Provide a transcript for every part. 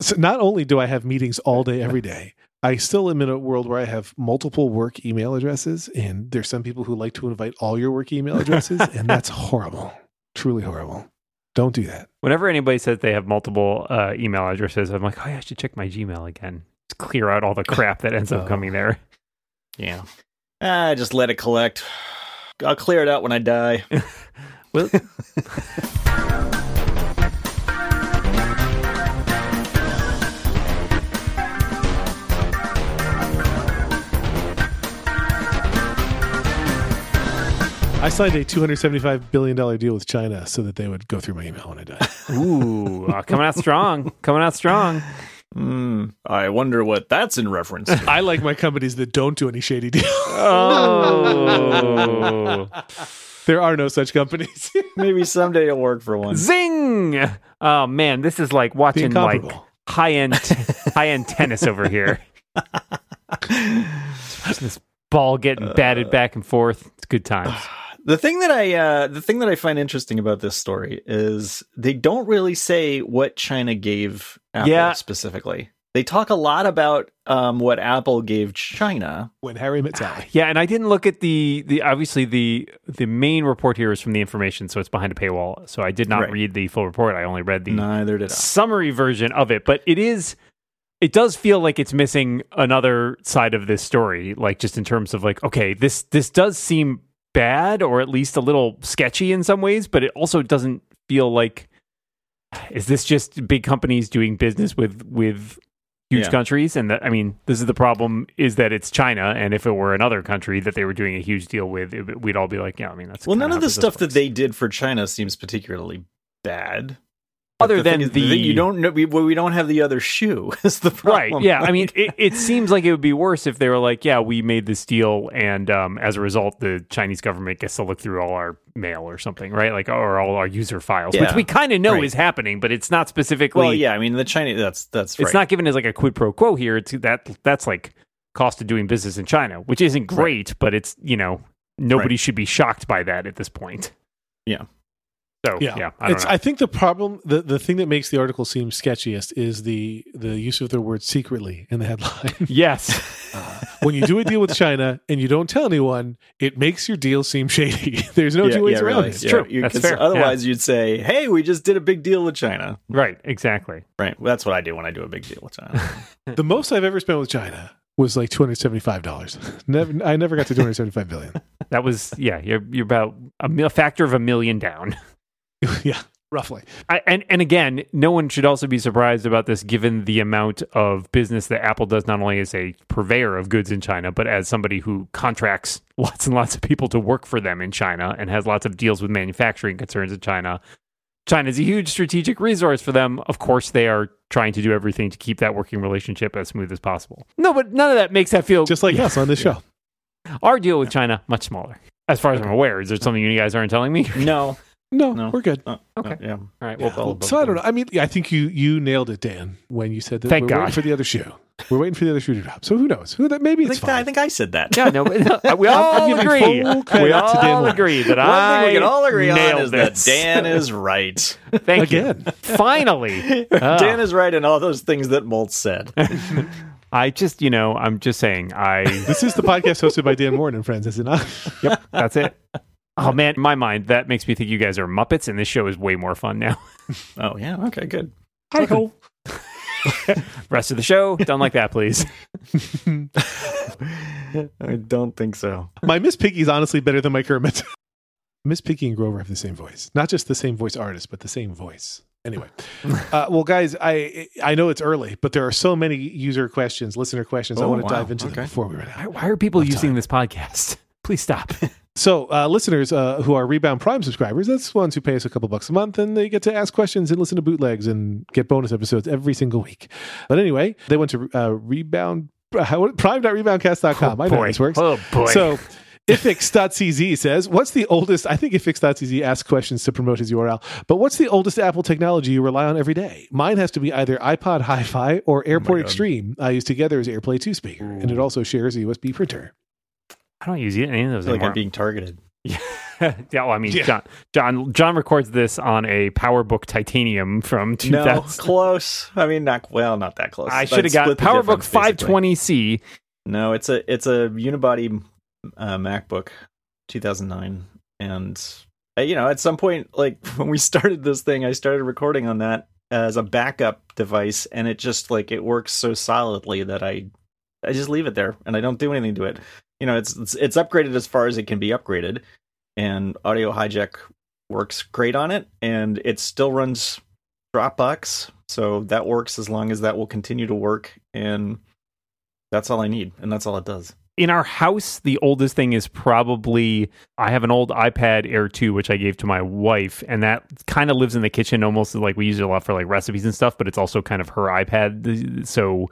So not only do I have meetings all day, every day, I still am in a world where I have multiple work email addresses, and there's some people who like to invite all your work email addresses, and that's horrible. Truly horrible. Don't do that. Whenever anybody says they have multiple uh, email addresses, I'm like, oh, yeah, I should check my Gmail again. Just clear out all the crap that ends up Oh. coming there. Yeah. Ah, just let it collect. I'll clear it out when I die. Well, I signed a $275 billion deal with China so that they would go through my email when I die. ooh, uh, coming out strong. Coming out strong. Hmm. I wonder what that's in reference to. I like my companies that don't do any shady deals. Oh. there are no such companies. Maybe someday you'll work for one. Zing! Oh man, this is like watching like high end high end tennis over here. this ball getting batted back and forth. It's good times. The thing that I uh, the thing that I find interesting about this story is they don't really say what China gave Apple Yeah. specifically. They talk a lot about um, what Apple gave China. when Harry met Sally. Yeah, and I didn't look at the the obviously the the main report here is from the information, so it's behind a paywall. So I did not Right. read the full report. I only read the Neither did I. summary version of it, but it is it does feel like it's missing another side of this story, like just in terms of like, okay, this this does seem bad or at least a little sketchy in some ways, but it also doesn't feel like is this just big companies doing business with with huge Yeah. countries and that i mean this is the problem is that it's china and if it were another country that they were doing a huge deal with it, we'd all be like yeah i mean that's Well, none of the stuff that they did for China seems particularly bad. Other the than is, the- you don't know, we, we don't have the other shoe. Is the problem? Right. Yeah. I mean, it, it seems like it would be worse if they were like, yeah, we made this deal, and um, as a result, the Chinese government gets to look through all our mail or something, right? Like, or all our user files, which we kind of know Right. is happening, but it's not specifically. well, yeah. I mean, the Chinese. That's that's right. It's not given as like a quid pro quo here. It's that that's like cost of doing business in China, which isn't great, but it's you know nobody should be shocked by that at this point. Yeah. So yeah, Yeah, I don't it's. know. I think the problem, the, the thing that makes the article seem sketchiest is the the use of the word secretly in the headline. yes. Uh, when you do a deal with China and you don't tell anyone, it makes your deal seem shady. There's no Yeah, two ways yeah, around really. it. It's Yeah, true. you- That's 'cause fair. Otherwise, you'd say, "Hey, we just did a big deal with China." right. Exactly. Right. That's what I do when I do a big deal with China. The most I've ever spent with China was like two hundred seventy five dollars. Never, I never got to two hundred seventy five billion. That was yeah. You're you're about a, mil- factor of a million down. yeah, roughly. I, and and again, no one should also be surprised about this, given the amount of business that Apple does, not only as a purveyor of goods in China, but as somebody who contracts lots and lots of people to work for them in China and has lots of deals with manufacturing concerns in China. China is a huge strategic resource for them. Of course, they are trying to do everything to keep that working relationship as smooth as possible. No, but none of that makes that feel Just like Yeah. us on this show. Our deal with China much smaller, as far as I'm aware. Is there something you guys aren't telling me? no. No, No. we're good. Uh, Okay. uh, yeah. All right. Yeah. Well, so I don't know. I mean, I think you you nailed it, Dan, when you said that Thank we're God. waiting for the other shoe. We're waiting for the other shoe to drop. So who knows? Who that maybe I it's think, I think I said that. Yeah, no, but we I'm all giving agree. full credit We to Dan all Moore. agree that One I thing we can all agree on nailed is that. Dan is right. Thank you. Again. Finally, Ah. Dan is right in all those things that Moltz said. I just, you know, I'm just saying, I. This is the podcast hosted by Dan Moren and friends, is it not? yep, that's it. Oh man, in my mind, that makes me think you guys are Muppets, and this show is way more fun now. Oh yeah. Okay. Good. Hi-ho. Rest of the show, done like that, please. I don't think so. My Miss Piggy is honestly better than my Kermit. Miss Piggy and Grover have the same voice, not just the same voice artist, but the same voice. Anyway, uh, well, guys, I I know it's early, but there are so many user questions, listener questions. I Oh, want to wow. dive into them before we run out. why are people using time. this podcast? Please stop. So, uh, listeners uh, who are Rebound Prime subscribers, that's ones who pay us a couple bucks a month, and they get to ask questions and listen to bootlegs and get bonus episodes every single week. But anyway, they went to uh, Rebound how, prime.reboundcast.com. I know this works. Oh boy. So ifix.cz says, What's the oldest? I think ifix.cz asks questions to promote his URL, but what's the oldest Apple technology you rely on every day? Mine has to be either iPod Hi Fi or Airport God. Extreme. I use together as AirPlay 2 speaker, and it also shares a USB printer. I don't use any of I those like anymore. I'm being targeted. yeah, yeah. well, I mean, Yeah. John, John, John records this on a PowerBook Titanium from 2000. No, close. I mean, not well, not that close. I should have got the PowerBook 520C. No, it's a it's a unibody uh, MacBook, 2009, and uh, you know, at some point, like when we started this thing, I started recording on that as a backup device, and it just like it works so solidly that I I just leave it there and I don't do anything to it. You know, it's it's, it's upgraded as far as it can be upgraded, and Audio Hijack works great on it, and it still runs Dropbox, so that works as long as that will continue to work and that's all I need, and that's all it does. In our house, the oldest thing is probably I have an old iPad Air 2, which I gave to my wife, and that kind of lives in the kitchen almost like we use it a lot for like recipes and stuff, but it's also kind of her iPad. So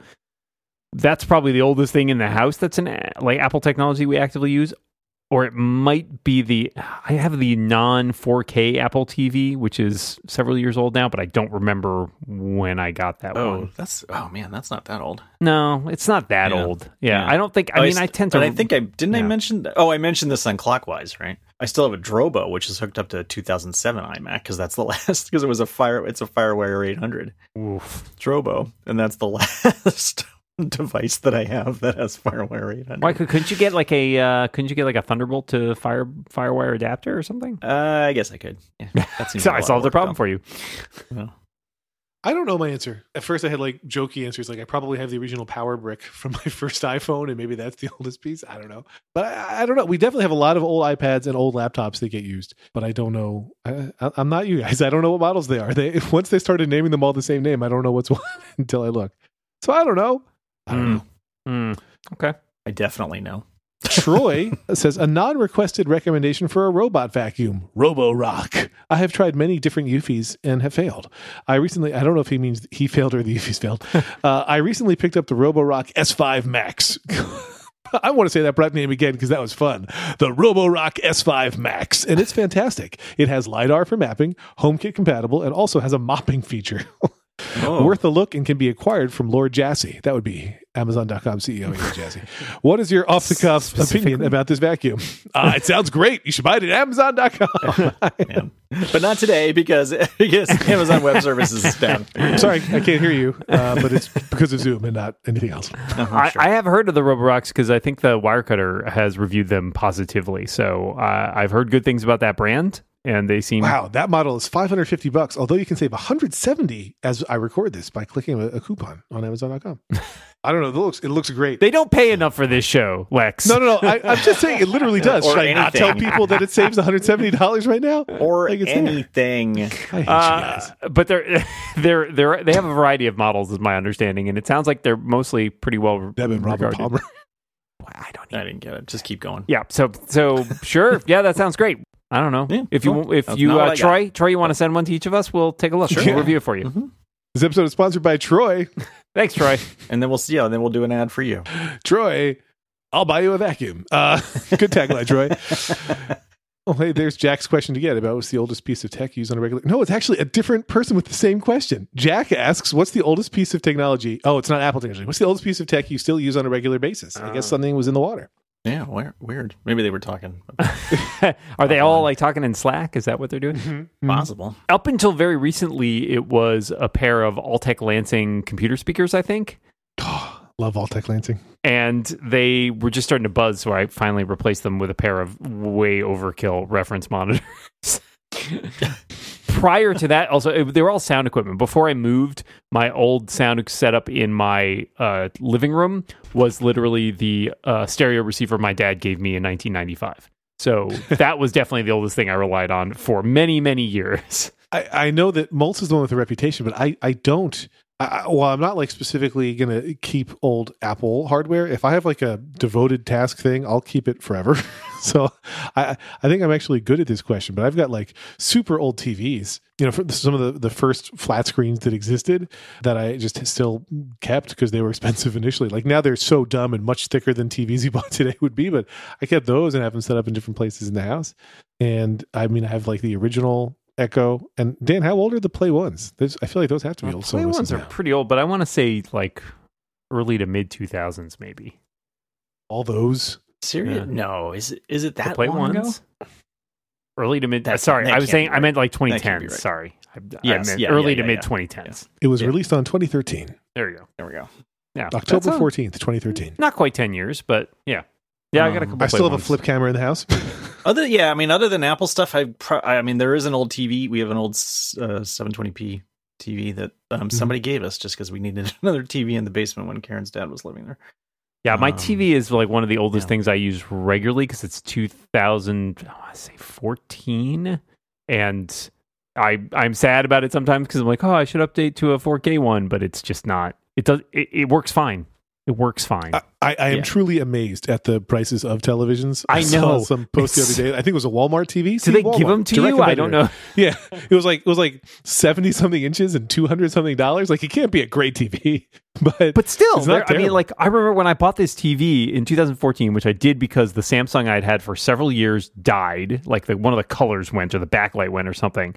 that's probably the oldest thing in the house that's an like Apple technology we actively use. Or it might be the I have the non 4K Apple TV, which is several years old now, but I don't remember when I got that Oh, one. that's oh man, that's not that old. No, it's not that Yeah. old. Yeah, Yeah. I don't think. I Oh, mean, st- I tend to. But I think I didn't. I yeah. mention. Oh, I mentioned this on Clockwise, right? I still have a Drobo, which is hooked up to a 2007 iMac because that's the last. Because it was a fire. It's a FireWire 800 Oof. Drobo, and that's the last device that I have that has FireWire 800. Why could, couldn't you get like a uh, couldn't you get like a Thunderbolt to fire FireWire adapter or something? Uh, I guess I could. Yeah, that seems So a I lot solved the work, problem for you. though. I don't know my answer. At first, I had like jokey answers, like I probably have the original Power Brick from my first iPhone, and maybe that's the oldest piece. I don't know, but I, I don't know. We definitely have a lot of old iPads and old laptops that get used, but I don't know. I, I, I'm not you guys. I don't know what models they are. They once they started naming them all the same name, I don't know what's what until I look. So I don't know. I don't Hmm. know. Hmm. Okay. I definitely know. Troy says a non-requested recommendation for a robot vacuum, Roborock. I have tried many different Eufys and have failed. I recently, I don't know if he means he failed or the Eufys failed. uh, I recently picked up the Roborock S5 Max. I want to say that product name again because that was fun. The Roborock S5 Max, and it's fantastic. It has lidar for mapping, HomeKit compatible, and also has a mopping feature. Oh. Worth a look and can be acquired from Lord Jassy. That would be Amazon.com CEO Lord Jassy. What is your off the cuff opinion about this vacuum? Uh, it sounds great. You should buy it at Amazon.com. Man. But not today because because Amazon Web Services is down. Sorry, I can't hear you, uh, but it's because of Zoom and not anything else. Uh-huh, I, sure. I have heard of the Roborocks because I think the Wirecutter has reviewed them positively. So uh, I've heard good things about that brand, and they seem Wow, that model is 550 bucks, although you can save 170 as I record this by clicking a, a coupon on Amazon.com. I don't know. It looks, it looks great. they don't pay enough for this show, Lex. no, no, no. I, I'm just saying it literally does. Or Should I not tell people that it saves $170 right now? or Like it's anything. I hate you Uh, guys. but they're they're they're they have a variety of models, is my understanding, and it sounds like they're mostly pretty well Deb and Robert regarded. Palmer. I don't. I didn't get it. Just keep going. yeah. So so sure. Yeah, that sounds great. I don't know Yeah, if you cool. if That's you uh, I got. Troy Troy you want to send one to each of us, we'll take a look. Sure. We'll review it for you. Mhm. This episode is sponsored by Troy. Thanks, Troy. And then we'll see. you, and then we'll do an ad for you. Troy, I'll buy you a vacuum. Uh, good tagline, Troy. Oh, hey, there's Jack's question again about what's the oldest piece of tech used on a regular. No, it's actually a different person with the same question. Jack asks, "What's the oldest piece of technology?" Oh, it's not Apple technology. What's the oldest piece of tech you still use on a regular basis? I guess Ah. something was in the water. Yeah, weird. weird. Maybe they were talking. Are they all like talking in Slack? Is that what they're doing? Mm-hmm. Possible. Up until very recently, it was a pair of Altec Lansing computer speakers, I think. Love Altec Lansing. and they were just starting to buzz so i finally replaced them with a pair of way overkill reference monitors prior to that also they were all sound equipment before i moved my old sound setup in my uh, living room was literally the uh, stereo receiver my dad gave me in 1995 so that was definitely the oldest thing i relied on for many many years I, I know that Moltz is the one with the reputation, but I, I don't. I, well, I'm not like specifically going to keep old Apple hardware. If I have like a devoted task thing, I'll keep it forever. so I, I think I'm actually good at this question, but I've got like super old TVs, you know, for some of the, the first flat screens that existed that I just still kept because they were expensive initially. Like now they're so dumb and much thicker than TVs you bought today would be, but I kept those and have them set up in different places in the house. And I mean, I have like the original Echo. And Dan, how old are the Play Ones? There's, I feel like those have to be uh, old. play ones are now. pretty old but i want to say like early to mid 2000s maybe all those. Serious? Yeah. No. Is it? Is it The that play long ago? ones early to mid. That- sorry, that I was saying be I meant like That can't be 2010. right. Sorry, I, I Yes, meant yeah, early yeah, to yeah, mid yeah. 2010s. It was Yeah. released on 2013, There you go. There we go. Yeah, October That's a- 14th, 2013. Not quite 10 years, but yeah, yeah. I got a Um, couple. I still have a flip camera in the house. Other, yeah, I mean, other than Apple stuff, I, pro- I mean, there is an old TV. We have an old uh, 720p TV that um, Mm-hmm. somebody gave us just because we needed another TV in the basement when Karen's dad was living there. Yeah, my Um, TV is like one of the oldest yeah. things I use regularly because it's 2000, I say 14, and I I'm sad about it sometimes because I'm like, oh, I should update to a 4K one, but it's just not. It does. It, it works fine. It works fine. I, I, I am Yeah. truly amazed at the prices of televisions. I saw know. some post the other day. I think it was a Walmart TV. Do See, they Walmart, give them to you? I don't know. Yeah, it was like it was like seventy something inches and two hundred something dollars. Like it can't be a great TV, but But still, It's not there- I mean, like I remember when I bought this TV in 2014, which I did because the Samsung I had had for several years died. Like the one of the colors went or the backlight went or something.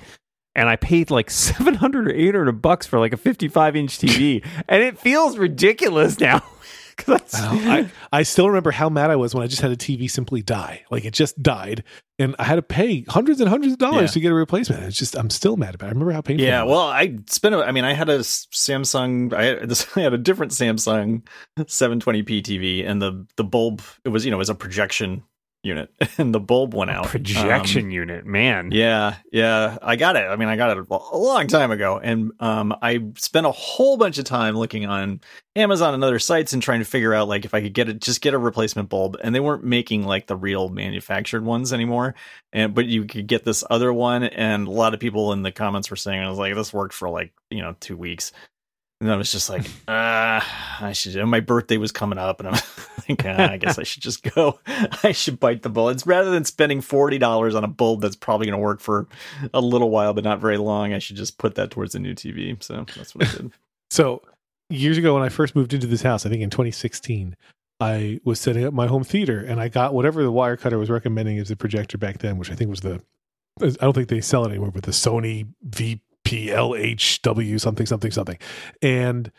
And I paid like 700 or 800 bucks for like a 55 inch TV. and it feels ridiculous now. that's- I, I still remember how mad I was when I just had a TV simply die. Like it just died, and I had to pay hundreds and hundreds of dollars Yeah. to get a replacement. It's just I'm still mad about. it. I remember how painful. Yeah, it was. well, I spent. A, I mean, I had a Samsung. I had, this, I had a different Samsung 720p TV, and the the bulb. It was you know it was a projection unit, and the bulb went out. projection Um, unit, man. yeah, yeah, I got it. I mean, I got it a a long time ago, and um, I spent a whole bunch of time looking on Amazon and other sites and trying to figure out like if I could get it, just get a replacement bulb, and they weren't making like the real manufactured ones anymore. And but you could get this other one, and a lot of people in the comments were saying I was like, this worked for like you know two weeks. And I was just like, ah, I should. And my birthday was coming up, and I'm like, ah, I guess I should just go. I should bite the bullet rather than spending forty dollars on a bulb that's probably going to work for a little while, but not very long. I should just put that towards a new TV. So that's what I did. So years ago, when I first moved into this house, I think in 2016, I was setting up my home theater, and I got whatever the Wirecutter was recommending as the projector back then, which I think was the. I don't think they sell it anymore, but the Sony VPLHW something something something, and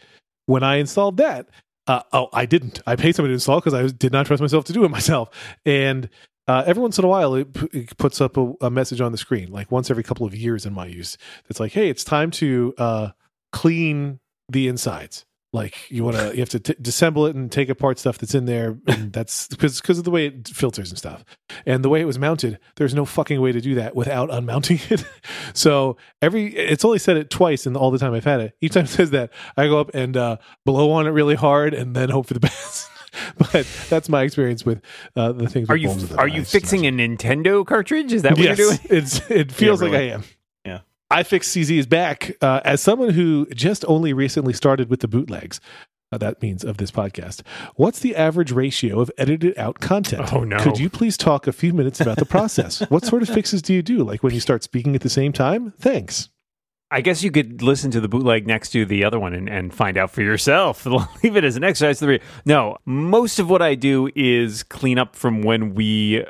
when I installed that, uh, oh, I didn't. I paid somebody to install because I did not trust myself to do it myself, and. Uh, every once in a while, it, p- it puts up a, a message on the screen, like once every couple of years in my use. It's like, hey, it's time to uh, clean the insides. Like you want to, you have to t- disassemble it and take apart stuff that's in there, and that's because because of the way it filters and stuff, and the way it was mounted. There's no fucking way to do that without unmounting it. so every, it's only said it twice in all the time I've had it. Each time it says that, I go up and uh, blow on it really hard, and then hope for the best. but that's my experience with uh, the things. Are you are you fixing a Nintendo cartridge? Is that what yes, you're doing? It's it feels like really. I am. ifix.cz is back. Uh, as someone who just only recently started with the bootlegs, uh, that means of this podcast. What's the average ratio of edited out content? Oh, no. Could you please talk a few minutes about the process? what sort of fixes do you do? Like when you start speaking at the same time? Thanks. I guess you could listen to the bootleg next to the other one and, and find out for yourself. Leave it as an exercise. No, most of what I do is clean up from when we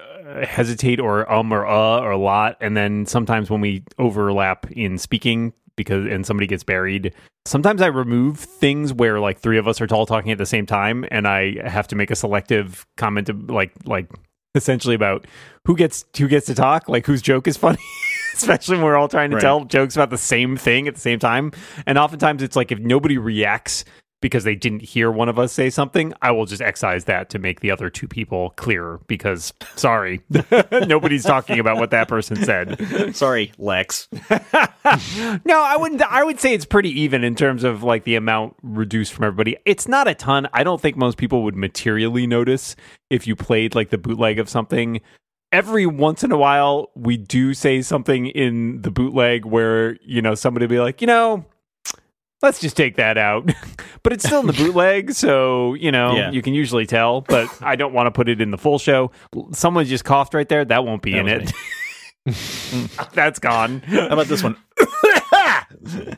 hesitate or um or uh or a lot, and then sometimes when we overlap in speaking because and somebody gets buried. Sometimes I remove things where like three of us are all talking at the same time, and I have to make a selective comment of like like essentially about who gets who gets to talk, like whose joke is funny. Especially when we're all trying to Right. tell jokes about the same thing at the same time. And oftentimes it's like if nobody reacts because they didn't hear one of us say something, I will just excise that to make the other two people clearer because sorry, nobody's talking about what that person said. Sorry, Lex. no, I wouldn't. I would say it's pretty even in terms of like the amount reduced from everybody. It's not a ton. I don't think most people would materially notice if you played like the bootleg of something. Every once in a while, we do say something in the bootleg where you know somebody will be like, you know, let's just take that out. but it's still in the bootleg, so you know Yeah. you can usually tell. But I don't want to put it in the full show. Someone just coughed right there. That won't be That in it. That's gone. How about this one?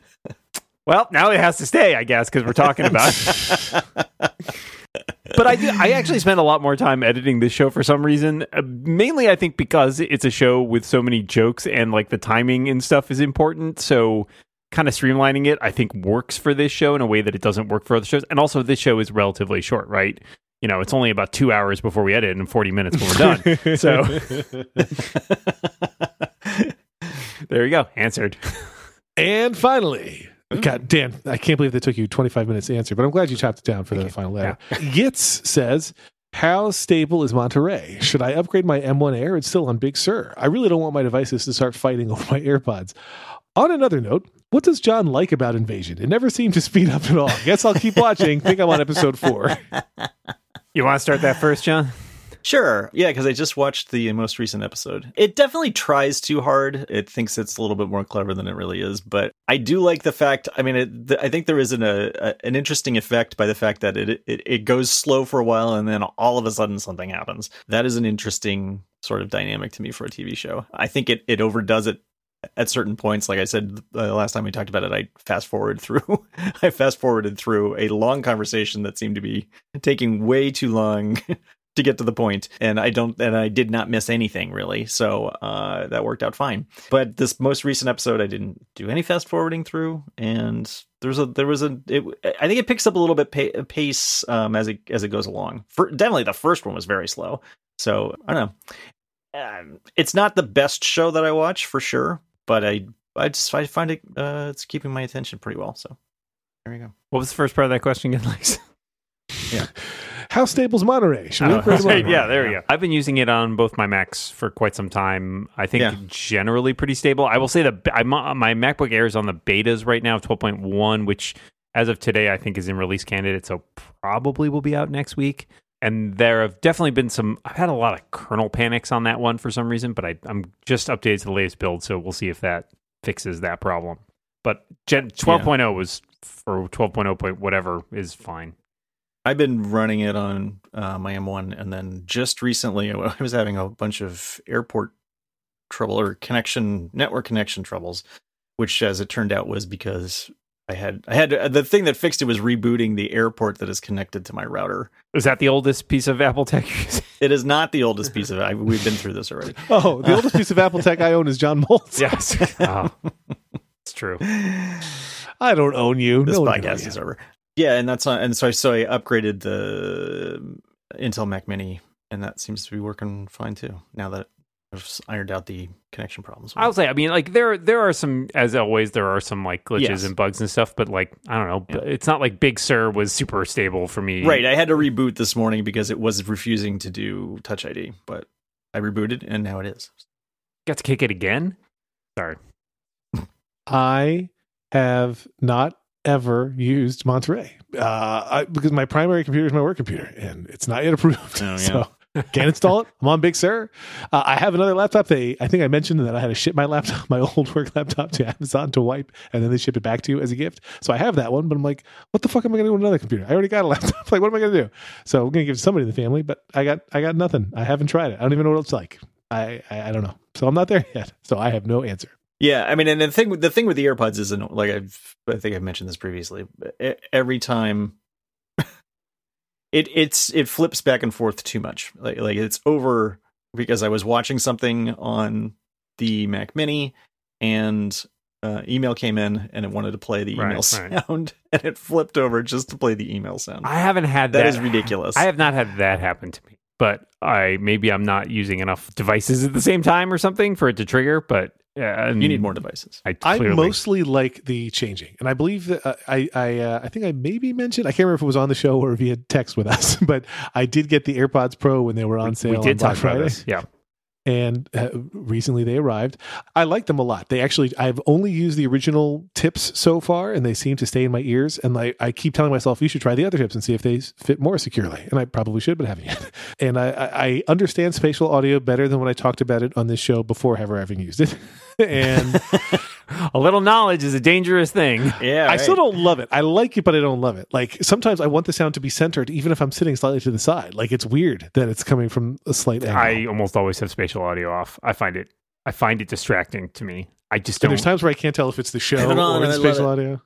Well, now it has to stay, I guess, because we're talking about. but I do. I actually spent a lot more time editing this show for some reason. Uh, mainly, I think because it's a show with so many jokes and like the timing and stuff is important. So, kind of streamlining it, I think, works for this show in a way that it doesn't work for other shows. And also, this show is relatively short, right? You know, it's only about two hours before we edit and forty minutes when we're done. So- There you go. Answered. And finally, hmm? God damn, I can't believe that took you 25 minutes to answer, but I'm glad you chopped it down for the final letter. Yitz says, How stable is Monterey? Should I upgrade my M1 Air? It's still on Big Sur. I really don't want my devices to start fighting over my AirPods. On another note, what does John like about Invasion? It never seemed to speed up at all. Guess I'll keep watching. Think I'm on episode four. You want to start that first, John? Sure. Yeah, because I just watched the most recent episode. It definitely tries too hard. It thinks it's a little bit more clever than it really is. But I do like the fact. I mean, it, th- I think there is an a, a, an interesting effect by the fact that it, it it goes slow for a while and then all of a sudden something happens. That is an interesting sort of dynamic to me for a TV show. I think it it overdoes it at certain points, like I said the last time we talked about it, I fast forward through. I fast forwarded through a long conversation that seemed to be taking way too long to get to the point, and I don't, and I did not miss anything really. So uh, that worked out fine. But this most recent episode, I didn't do any fast forwarding through, and there's a there was a. It, I think it picks up a little bit pa- pace um, as it as it goes along. For, definitely, the first one was very slow. So I don't know. Um, it's not the best show that I watch for sure, but I I just I find it uh, it's keeping my attention pretty well. So there we go. What was the first part of that question again, Lex? Yeah. How stable's Monterey? Should we Oh, right. Monterey? Yeah, there we go. I've been using it on both my Macs for quite some time. I think Yeah. generally pretty stable. I will say that I'm, my MacBook Air is on the betas right now, 12.1, which as of today I think is in release candidate, so probably will be out next week. And there have definitely been some. I've had a lot of kernel panics on that one for some reason, but I, I'm just updated to the latest build, so we'll see if that fixes that problem. But Gen 12.0 was or 12.0 point whatever is fine. I've been running it on uh, my M1, and then just recently I was having a bunch of airport trouble or connection network connection troubles, which, as it turned out, was because I had I had the thing that fixed it was rebooting the airport that is connected to my router. Is that the oldest piece of Apple tech? It is not the oldest piece of it. I, we've been through this already. Oh, the oldest piece of Apple tech I own is John Moltz. Yes. Oh, it's true. I don't own you. this No one can own podcast you. is over. Yeah, and that's on, and so I so I upgraded the Intel Mac Mini, and that seems to be working fine too. Now that I've ironed out the connection problems. with I'll say, I mean, like there, there are some, as always, there are some like glitches Yes. and bugs and stuff, but like I don't know, Yeah. it's not like Big Sur was super stable for me. Right, I had to reboot this morning because it was refusing to do Touch ID, but I rebooted and now it is. Got to kick it again. Sorry. I have not ever used Monterey uh, I, because my primary computer is my work computer and it's not yet approved. Oh, yeah. So can't install it. I'm on Big Sur. Uh, I have another laptop. They, I think I mentioned that I had to ship my laptop, my old work laptop, to Amazon to wipe, and then they ship it back to you as a gift. So I have that one, but I'm like, what the fuck am I going to do with another computer? I already got a laptop. like, what am I going to do? So I'm going to give somebody in the family, but I got, I got nothing. I haven't tried it. I don't even know what it's like. I, I, I don't know. So I'm not there yet. So I have no answer. Yeah, I mean, and the thing the thing with the AirPods is, like I've I think I've mentioned this previously. Every time, it it's it flips back and forth too much. Like like it's over because I was watching something on the Mac Mini, and uh, email came in, and it wanted to play the email Right, right. sound, and it flipped over just to play the email sound. I haven't had that. that is ridiculous. I have not had that happen to me, but I maybe I'm not using enough devices at the same time or something for it to trigger. But uh, you need more devices. I I mostly like the changing, and I believe that uh, I I uh, I think I maybe mentioned I can't remember if it was on the show or via text with us, but I did get the AirPods Pro when they were on sale. we did on Black talk about Friday, this. Yeah. and uh, recently they arrived. I like them a lot. They actually I've only used the original tips so far, and they seem to stay in my ears. And I, I keep telling myself you should try the other tips and see if they fit more securely. And I probably should, but haven't yet. And I, I, I understand spatial audio better than when I talked about it on this show before ever having used it. and a little knowledge is a dangerous thing. Yeah, I still don't love it. I like it, but I don't love it. Like sometimes I want the sound to be centered, even if I'm sitting slightly to the side. Like it's weird that it's coming from a slight angle. I almost always have spatial audio off. I find it, I find it distracting to me. I just don't. there's times where I can't tell if it's the show on or the spatial audio.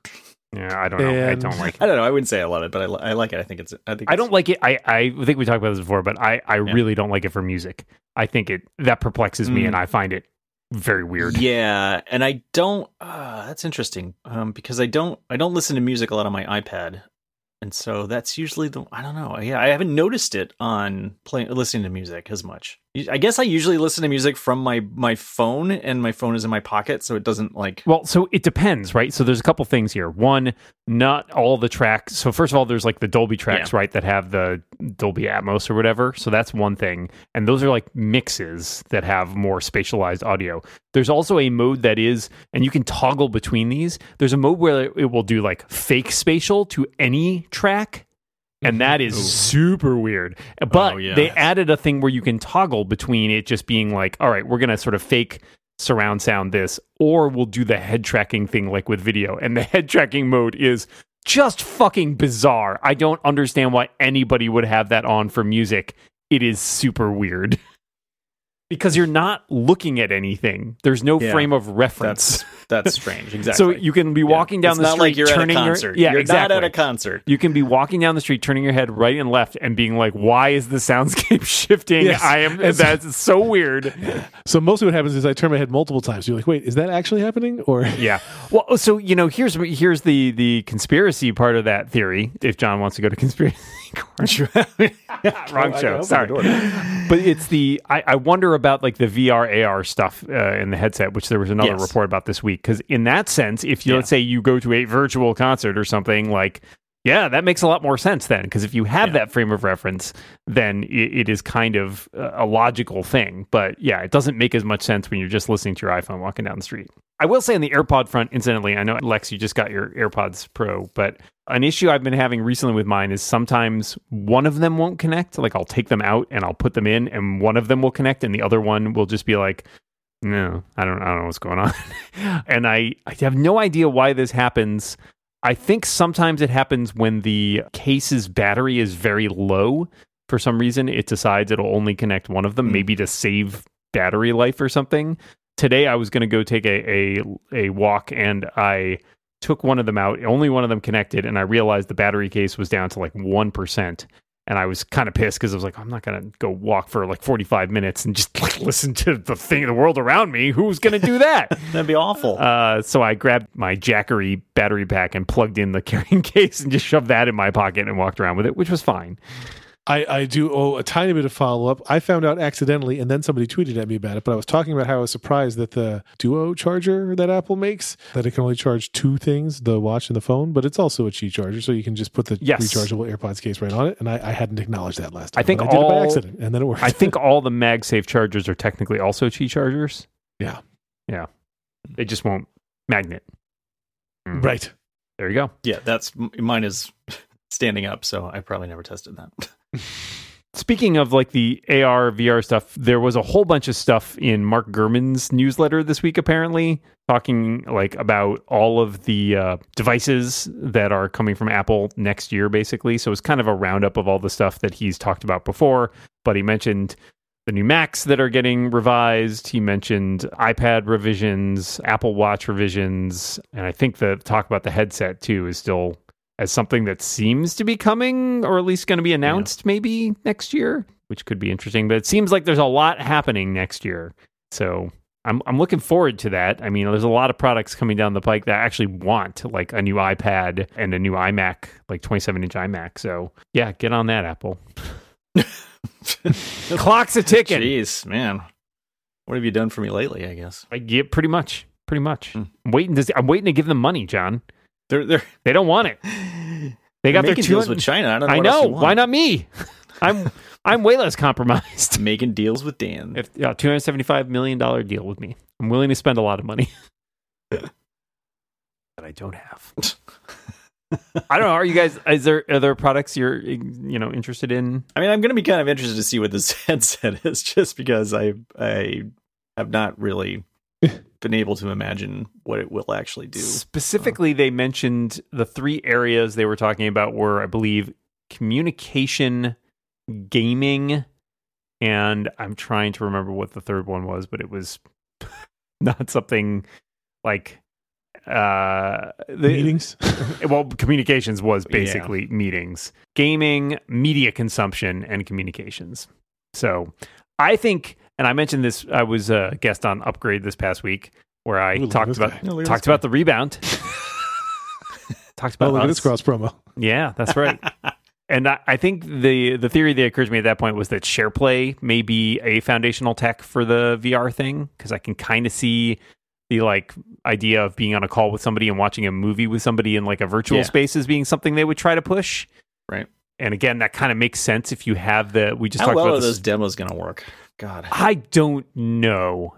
yeah, I don't know. I don't like. I don't know. I wouldn't say I love it, but I, I like it. I think it's. I think I don't like it. I, I think we talked about this before, but I, I Yeah. really don't like it for music. I think it that perplexes me, Mm. and I find it very weird. Yeah, and I don't. Uh, that's interesting um, because I don't. I don't listen to music a lot on my iPad, and so that's usually the. I don't know. Yeah, I haven't noticed it on playing listening to music as much. I guess I usually listen to music from my my phone, and my phone is in my pocket, so it doesn't like. Well, so it depends, right? So there's a couple things here. One, not all the tracks. So first of all, there's like the Dolby tracks, Yeah. right, that have the Dolby Atmos or whatever. So that's one thing, and those are like mixes that have more spatialized audio. There's also a mode that is, and you can toggle between these. There's a mode where it will do like fake spatial to any track. And that is super weird. Oh, but Oh, yeah. they added a thing where you can toggle between it just being like, all right, we're going to sort of fake surround sound this, or we'll do the head tracking thing like with video. And the head tracking mode is just fucking bizarre. I don't understand why anybody would have that on for music. It is super weird. Because you're not looking at anything. There's no Yeah. frame of reference. That's that's strange. Exactly. So you can be walking down it's the not street like you're turning at a concert. your yeah, you're exactly. not at a concert. You can be walking down the street, turning your head right and left, and being like, "Why is the soundscape shifting?" Yes. I am. That's so weird. So mostly what happens is I turn my head multiple times. You're like, wait, is that actually happening? Or Yeah. Well, so you know, here's here's the the conspiracy part of that theory. If John wants to go to conspiracy corner, wrong show. opened Sorry, but it's the I, I wonder about like the VR AR stuff uh, in the headset, which there was another Yes. report about this week. Because in that sense, if you Yeah. let's say you go to a virtual concert or something like. Yeah, that makes a lot more sense then, because if you have Yeah. that frame of reference, then it, it is kind of a logical thing. But yeah, it doesn't make as much sense when you're just listening to your iPhone walking down the street. I will say on the AirPod front, incidentally, I know Lex, you just got your AirPods Pro, but an issue I've been having recently with mine is sometimes one of them won't connect. Like I'll take them out and I'll put them in, and one of them will connect, and the other one will just be like, no, I don't, I don't know what's going on. and I, I have no idea why this happens. I think sometimes it happens when the case's battery is very low. For some reason, it decides it'll only connect one of them, Hmm. maybe to save battery life or something. Today, I was going to go take a, a a walk, and I took one of them out. Only one of them connected, and I realized the battery case was down to like one percent. And I was kind of pissed because I was like, I'm not going to go walk for like 45 minutes and just like listen to the thing, the world around me. Who's going to do that? That'd be awful. Uh, so I grabbed my Jackery battery pack and plugged in the carrying case and just shoved that in my pocket and walked around with it, which was fine. I, I do owe a tiny bit of follow up. I found out accidentally, and then somebody tweeted at me about it. But I was talking about how I was surprised that the Duo charger that Apple makes that it can only charge two things: the watch and the phone. But it's also a Qi charger, so you can just put the Yes. rechargeable AirPods case right on it. And I, I hadn't acknowledged that last time. I think I did it by accident, and then it worked. I think all the MagSafe chargers are technically also Qi chargers. Yeah. Yeah. They just won't magnet. Mm. right. There you go. yeah, that's mine is standing up, so I probably never tested that. Speaking of like the AR VR stuff, there was a whole bunch of stuff in Mark Gurman's newsletter this week, apparently talking like about all of the uh, devices that are coming from Apple next year, basically. So it's kind of a roundup of all the stuff that he's talked about before. But he mentioned the new Macs that are getting revised. He mentioned iPad revisions, Apple Watch revisions, and I think the talk about the headset too is still as something that seems to be coming or at least going to be announced maybe next year, which could be interesting. But it seems like there's a lot happening next year. So I'm I'm looking forward to that. I mean, there's a lot of products coming down the pike that I actually want, like a new iPad and a new iMac, like 27 inch iMac. So yeah, get on that, Apple. Clock's a ticking. Jeez, man, what have you done for me lately? I guess I get pretty much, pretty much. Hmm. I'm waiting to. see, I'm waiting to give them money, John. They're they're They don't want it. They got their two deals with China. I don't know. I know. Why not me? I'm I'm way less compromised. making deals with Dan? If yeah, two hundred seventy five million dollar deal with me, I'm willing to spend a lot of money that I don't have. I don't know. Are you guys? Is there are there products you're you know interested in? I mean, I'm going to be kind of interested to see what this headset is, just because I I have not really been able to imagine what it will actually do. Specifically, they mentioned the three areas they were talking about were, I believe, communication, gaming, and I'm trying to remember what the third one was, but it was not something like uh the, Meetings. well communications was basically meetings gaming media consumption and communications so i think and i mentioned this i was a guest on upgrade this past week where i Ooh, talked about guy. Yeah, look at talked this guy. about the rebound talked oh, about look at this cross promo. yeah that's right and I, I think the the theory that occurred to me at that point was that SharePlay may be a foundational tech for the VR thing because I can kind of see the like idea of being on a call with somebody and watching a movie with somebody in like a virtual Yeah. space as being something they would try to push. Right. And again, that kind of makes sense if you have the we just How talked well about are this. those demos going to work? God, I don't know.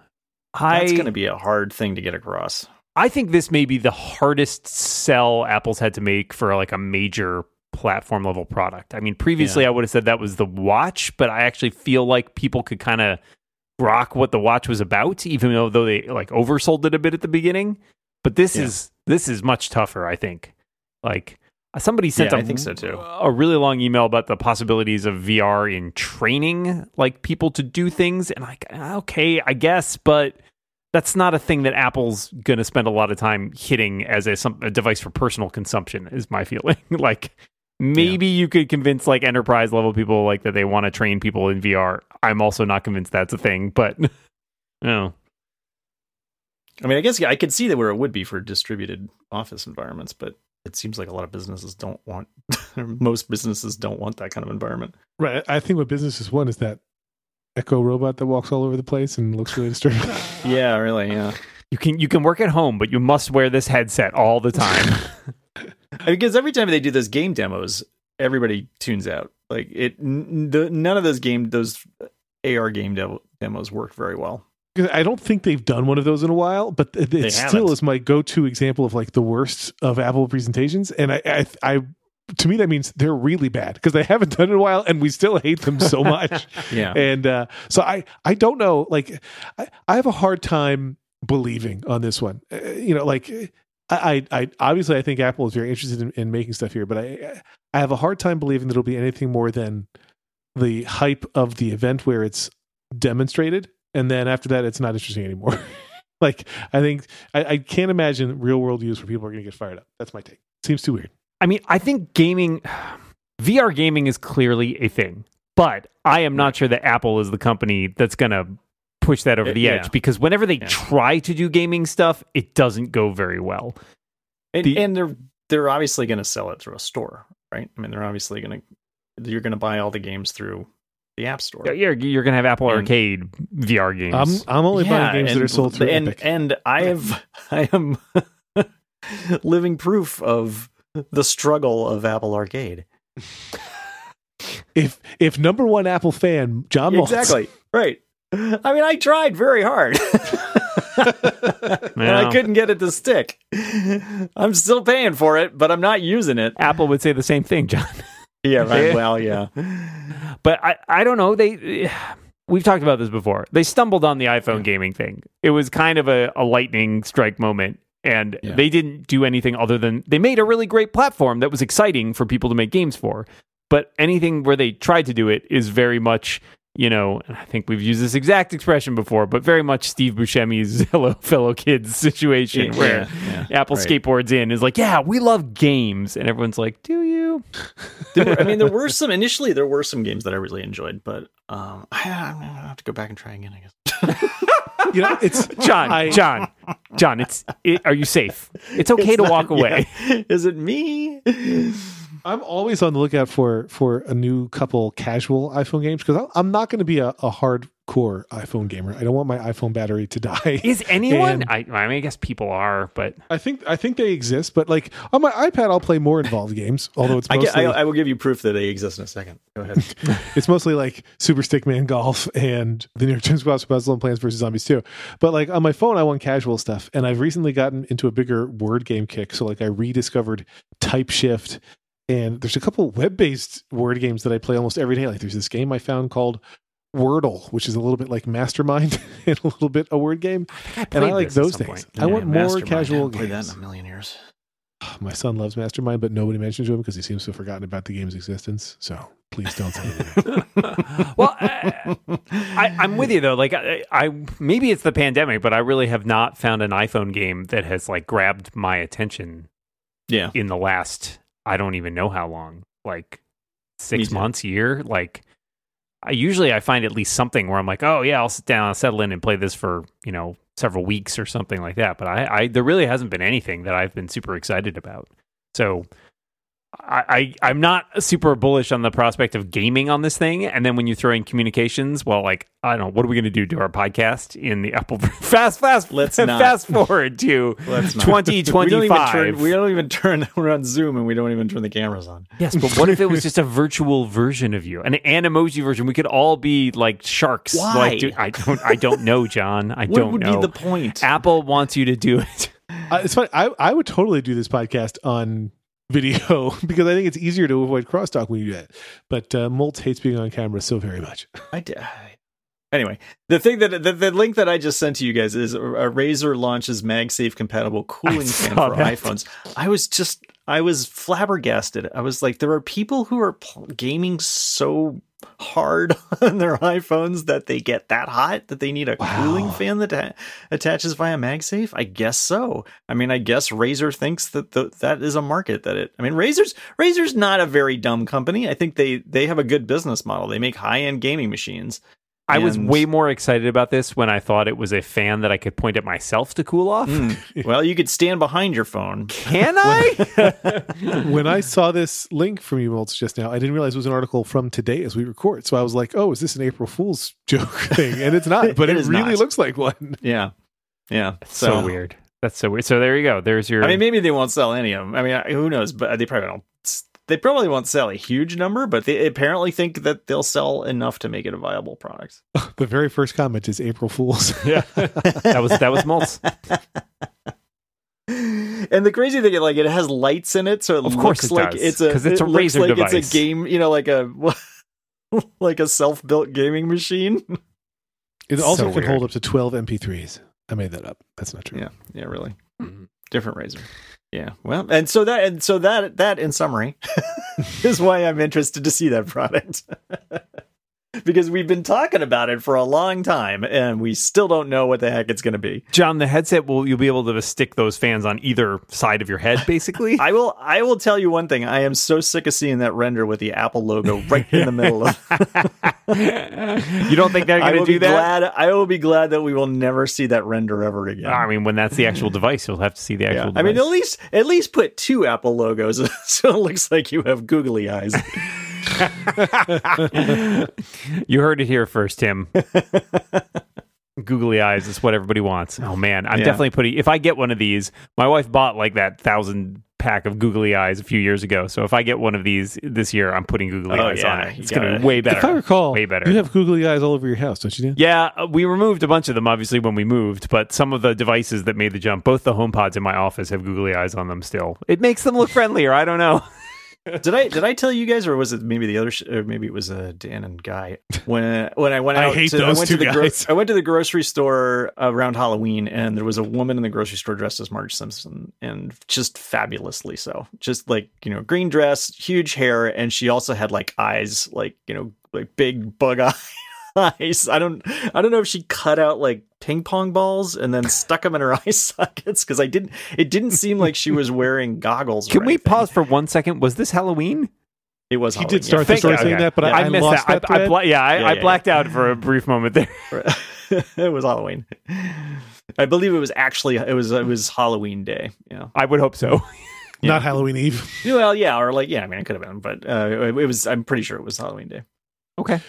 that's I going to be a hard thing to get across. I think this may be the hardest sell Apple's had to make for like a major platform level product. I mean, previously I would have said that was the watch, but I actually feel like people could kind of grok what the watch was about, even though though they like oversold it a bit at the beginning. But this Yeah. is this is much tougher, I think. Like somebody sent Yeah, a, I think so, too. a really long email about the possibilities of VR in training like people to do things and like okay, I guess, but that's not a thing that Apple's going to spend a lot of time hitting as a, some, a device for personal consumption. Is my feeling. like maybe you could convince like enterprise level people like that they want to train people in VR. I'm also not convinced that's a thing, but no. I mean, I guess yeah, I could see that where it would be for distributed office environments, but it seems like a lot of businesses don't want. most businesses don't want that kind of environment. Right. I think what businesses want is that Echo robot that walks all over the place and looks really disturbing. Yeah, really. Yeah, You can you can work at home, but you must wear this headset all the time. because every time they do those game demos, everybody tunes out. Like it, n- the, none of those game those AR game dev- demos work very well. I don't think they've done one of those in a while, but it, it still is my go-to example of like the worst of Apple presentations. And I, I, I to me, that means they're really bad because they haven't done it in a while, and we still hate them so much. Yeah, and uh, so I, I don't know. Like, I, I have a hard time believing on this one. Uh, you know, like I, I, I obviously I think Apple is very interested in, in making stuff here, but I, I have a hard time believing that it'll be anything more than the hype of the event where it's demonstrated, and then after that, it's not interesting anymore. like, I think I, I can't imagine real world use where people are going to get fired up. That's my take. Seems too weird. I mean, I think gaming, VR gaming is clearly a thing, but I am not sure that Apple is the company that's going to push that over Uh, the yeah. edge because whenever they Yeah. try to do gaming stuff, it doesn't go very well. and, the- and they're they're obviously going to sell it through a store, right? I mean, they're obviously going to you're going to buy all the games through the App Store. You're, you're going to have Apple And- Arcade VR games. I'm I'm only buying games that are sold through and, Epic. And I have I am living proof of the struggle of Apple Arcade. if if number one Apple fan John Moltz Exactly. Right. I mean, I tried very hard. and I couldn't get it to stick. I'm still paying for it, but I'm not using it. Apple would say the same thing, John. Yeah, right. Well, yeah. But I, I don't know. They we've talked about this before. They stumbled on the iPhone gaming thing. It was kind of a, a lightning strike moment. And Yeah. they didn't do anything other than they made a really great platform that was exciting for people to make games for. But anything where they tried to do it is very much, you know, and I think we've used this exact expression before, but very much Steve Buscemi's Hello Fellow Kids situation where Yeah, yeah, Apple right. skateboards in is like, yeah, we love games. And everyone's like, do you? There were- I mean, there were some initially. There were some games that I really enjoyed, but um, I, I'm gonna have to go back and try again. I guess. you know it's John, I- John, John, it's it, are you safe? It's okay It's to not- walk away. yeah. Is it me? I'm always on the lookout for for a new couple casual iPhone games because I'm not going to be a, a hardcore iPhone gamer. I don't want my iPhone battery to die. Is anyone? I, I mean, I guess people are, but I think I think they exist, but like on my iPad, I'll play more involved games. Although it's I, get, I, I will give you proof that they exist in a second. Go ahead. it's mostly like Super Stickman Golf and the New York Times Cross Puzzle and Plants vs Zombies too. But like on my phone, I want casual stuff, and I've recently gotten into a bigger word game kick. So like I rediscovered Type Shift, and there's a couple web based word games that I play almost every day. Like there's this game I found called Wordle, which is a little bit like Mastermind and a little bit a word game. And I like those things. point. I want more casual haven't played games. that in a million years. My son loves Mastermind, but nobody mentions to him because he seems to have forgotten about the game's existence. So please don't say anything. well, I, I, I'm with you though. Like, I, I maybe it's the pandemic, but I really have not found an iPhone game that has like grabbed my attention Yeah. in the last I don't even know how long, like six months, year. Like, I usually I find at least something where I'm like, oh yeah, I'll sit down, I'll settle in and play this for you know several weeks or something like that. But I, I there really hasn't been anything that I've been super excited about. So I, I I'm not super bullish on the prospect of gaming on this thing. And then when you throw in communications, well, like I don't know, what are we going to do to our podcast in the Apple? fast, fast, Let's not. fast forward to Let's not. twenty We don't even turn. We don't even turn. We're on Zoom and we don't even turn the cameras on. Yes, but what if it was just a virtual version of you, an emoji version? We could all be like sharks. Why? Like, dude, I don't. I don't know, John. I What don't would know. be the point? Apple wants you to do it. Uh, it's funny. I, I would totally do this podcast on video because I think it's easier to avoid crosstalk when you do that. But uh, Moltz hates being on camera so very much. I did. Anyway, the thing that the, the link that I just sent to you guys is a, a Razer launches MagSafe compatible cooling fan for that. iPhones. I was just I was flabbergasted. I was like, there are people who are pl- gaming so hard on their iPhones that they get that hot that they need a Wow. cooling fan that ha- attaches via MagSafe. I guess so. I mean, I guess Razer thinks that the, that is a market that it. I mean, Razer's Razer's not a very dumb company. I think they they have a good business model. They make high end gaming machines. I was way more excited about this when I thought it was a fan that I could point at myself to cool off. Mm. well, you could stand behind your phone. Can I? when I saw this link from you, Moltz, just now, I didn't realize it was an article from today as we record. So I was like, oh, is this an April Fool's joke thing? And it's not, but It it, is really not. looks like one. Yeah, yeah. so, weird. That's so weird. So there you go. There's your. I mean, maybe they won't sell any of them. I mean, who knows? But they probably don't. They probably won't sell a huge number, but they apparently think that they'll sell enough to make it a viable product. The very first comment is April Fool's. yeah, that was that was Moltz. And the crazy thing is, like, it has lights in it, so it Of course looks it like does, it's a 'cause it's it a looks Razer like device. It's a game, you know, like a like a self-built gaming machine. It also So can weird. hold up to 12 MP3s. I made that up. That's not true. Yeah, yeah, really. Mhm. Different razor. Yeah. Well, and so that and so that that in summary is why I'm interested to see that product. because we've been talking about it for a long time and we still don't know what the heck it's going to be. John, the headset will you'll be able to stick those fans on either side of your head, basically. I will I will tell you one thing. I am so sick of seeing that render with the Apple logo right in the middle of you don't think they're going to do that? glad I will be glad that we will never see that render ever again. I mean, when that's the actual device, you'll have to see the Yeah. actual. I mean, at least at least put two Apple logos so it looks like you have googly eyes. You heard it here first, Tim. Googly eyes is what everybody wants. Oh man, I'm Yeah. definitely putting. If I get one of these, my wife bought like that thousand pack of googly eyes a few years ago. So if I get one of these this year, I'm putting googly Oh, eyes yeah, on it. It's gonna gotta- be way better. If I recall, way better. you have googly eyes all over your house, don't you, Dan? Yeah, uh, we removed a bunch of them obviously when we moved, but some of the devices that made the jump, both the HomePods in my office have googly eyes on them still. It makes them look friendlier. I don't know. did I did I tell you guys, or was it maybe the other, sh- or maybe it was uh, Dan and Guy when when I went I out? hate to, those I went two to the gro- guys. I went to the grocery store around Halloween, and there was a woman in the grocery store dressed as Marge Simpson, and just fabulously so. Just like you know, green dress, huge hair, and she also had like eyes, like you know, like big bug eye. Eyes. I don't. I don't know if she cut out like ping pong balls and then stuck them in her eye sockets because I didn't. It didn't seem like she was wearing goggles. Can we pause for one second? Was this Halloween? It was. He Halloween, did start yeah. the story you. saying Okay. that, but Yeah. I, I I missed lost that. that. I, I bla- yeah, I, Yeah, I yeah, blacked out for a brief moment there. it was Halloween. I believe it was actually it was it was Halloween day. Yeah. I would hope so. Not Halloween Eve. Well, yeah, or like yeah. I mean, it could have been, but uh, it was. I'm pretty sure it was Halloween day. Okay.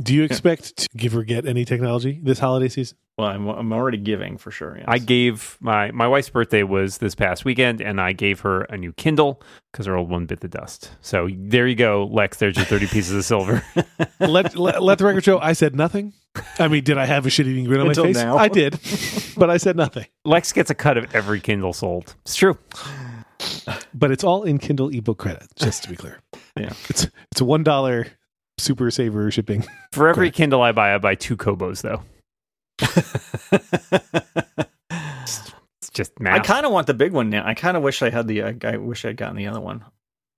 Do you expect to give or get any technology this holiday season? Well, I'm I'm already giving for sure. Yes. I gave my my wife's birthday was this past weekend, and I gave her a new Kindle because her old one bit the dust. So there you go, Lex. There's your thirty pieces of silver. let, let let the record show I said nothing. I mean, did I have a shit eating grin on Until my face? now. I did, but I said nothing. Lex gets a cut of every Kindle sold. It's true. But it's all in Kindle ebook credit, just to be clear. Yeah. it's it's a one dollar super saver shipping. For every Kindle I buy, I buy two Kobos though. It's just mad. I kind of want the big one now. I kind of wish I had the. Uh, I wish I'd gotten the other one.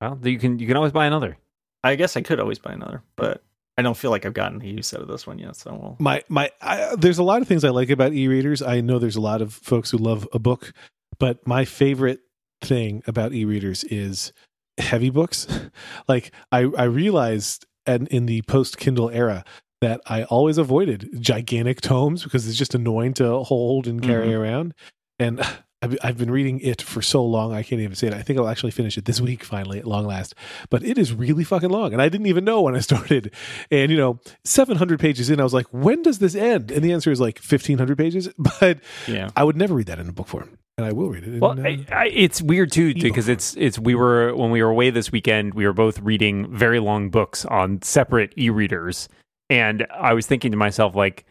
well, you can you can always buy another. I guess I could always buy another, but I don't feel like I've gotten the use out of this one yet. So we'll. My my, I, there's a lot of things I like about e-readers. I know there's a lot of folks who love a book, but my favorite thing about e-readers is heavy books. like I I realized, and in the post Kindle era. That I always avoided gigantic tomes because it's just annoying to hold and carry mm-hmm. around. And I've, I've been reading it for so long I can't even say it. I think I'll actually finish it this week finally at long last. But it is really fucking long, and I didn't even know when I started. And you know, seven hundred pages in, I was like, when does this end? And the answer is like fifteen hundred pages. But Yeah. I would never read that in a book form, and I will read it. Well, uh, I, I, it's weird too because it's it's we were when we were away this weekend, we were both reading very long books on separate e-readers, and I was thinking to myself like,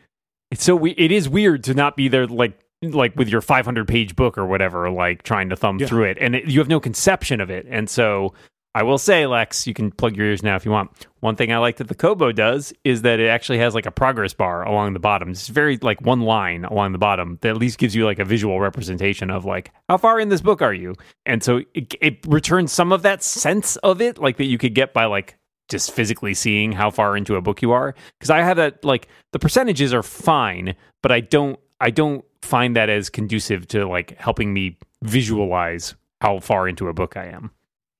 it's so we, it is weird to not be there like like with your 500 page book or whatever, like trying to thumb Yeah. through it, and it, you have no conception of it, and so. I will say, Lex, you can plug your ears now if you want. One thing I like that the Kobo does is that it actually has like a progress bar along the bottom. It's very like one line along the bottom that at least gives you like a visual representation of like how far in this book are you? And so it, it returns some of that sense of it, like that you could get by like just physically seeing how far into a book you are. Because I have that like the percentages are fine, but I don't I don't find that as conducive to like helping me visualize how far into a book I am.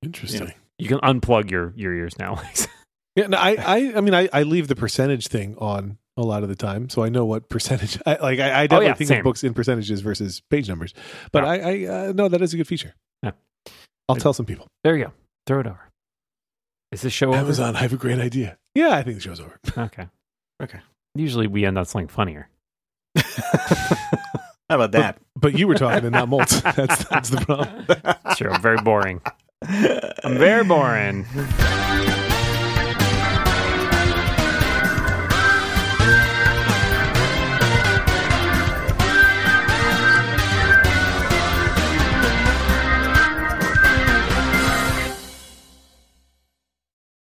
interesting. You can unplug your your ears now. Yeah, no, I, I, I mean, I, I leave the percentage thing on a lot of the time, so I know what percentage. I, like, I, I definitely Oh, yeah, think same. of books in percentages versus page numbers. But Yeah. I, I uh, no, that is a good feature. Yeah. I'll tell some people. there you go. Throw it over. Is this show over? Amazon, I have a great idea. Yeah, I think the show's over. Okay. Okay. Usually we end on something funnier. How about that? But you were talking and not Moltz. That's that's the problem. Sure, I'm very boring. I'm very boring.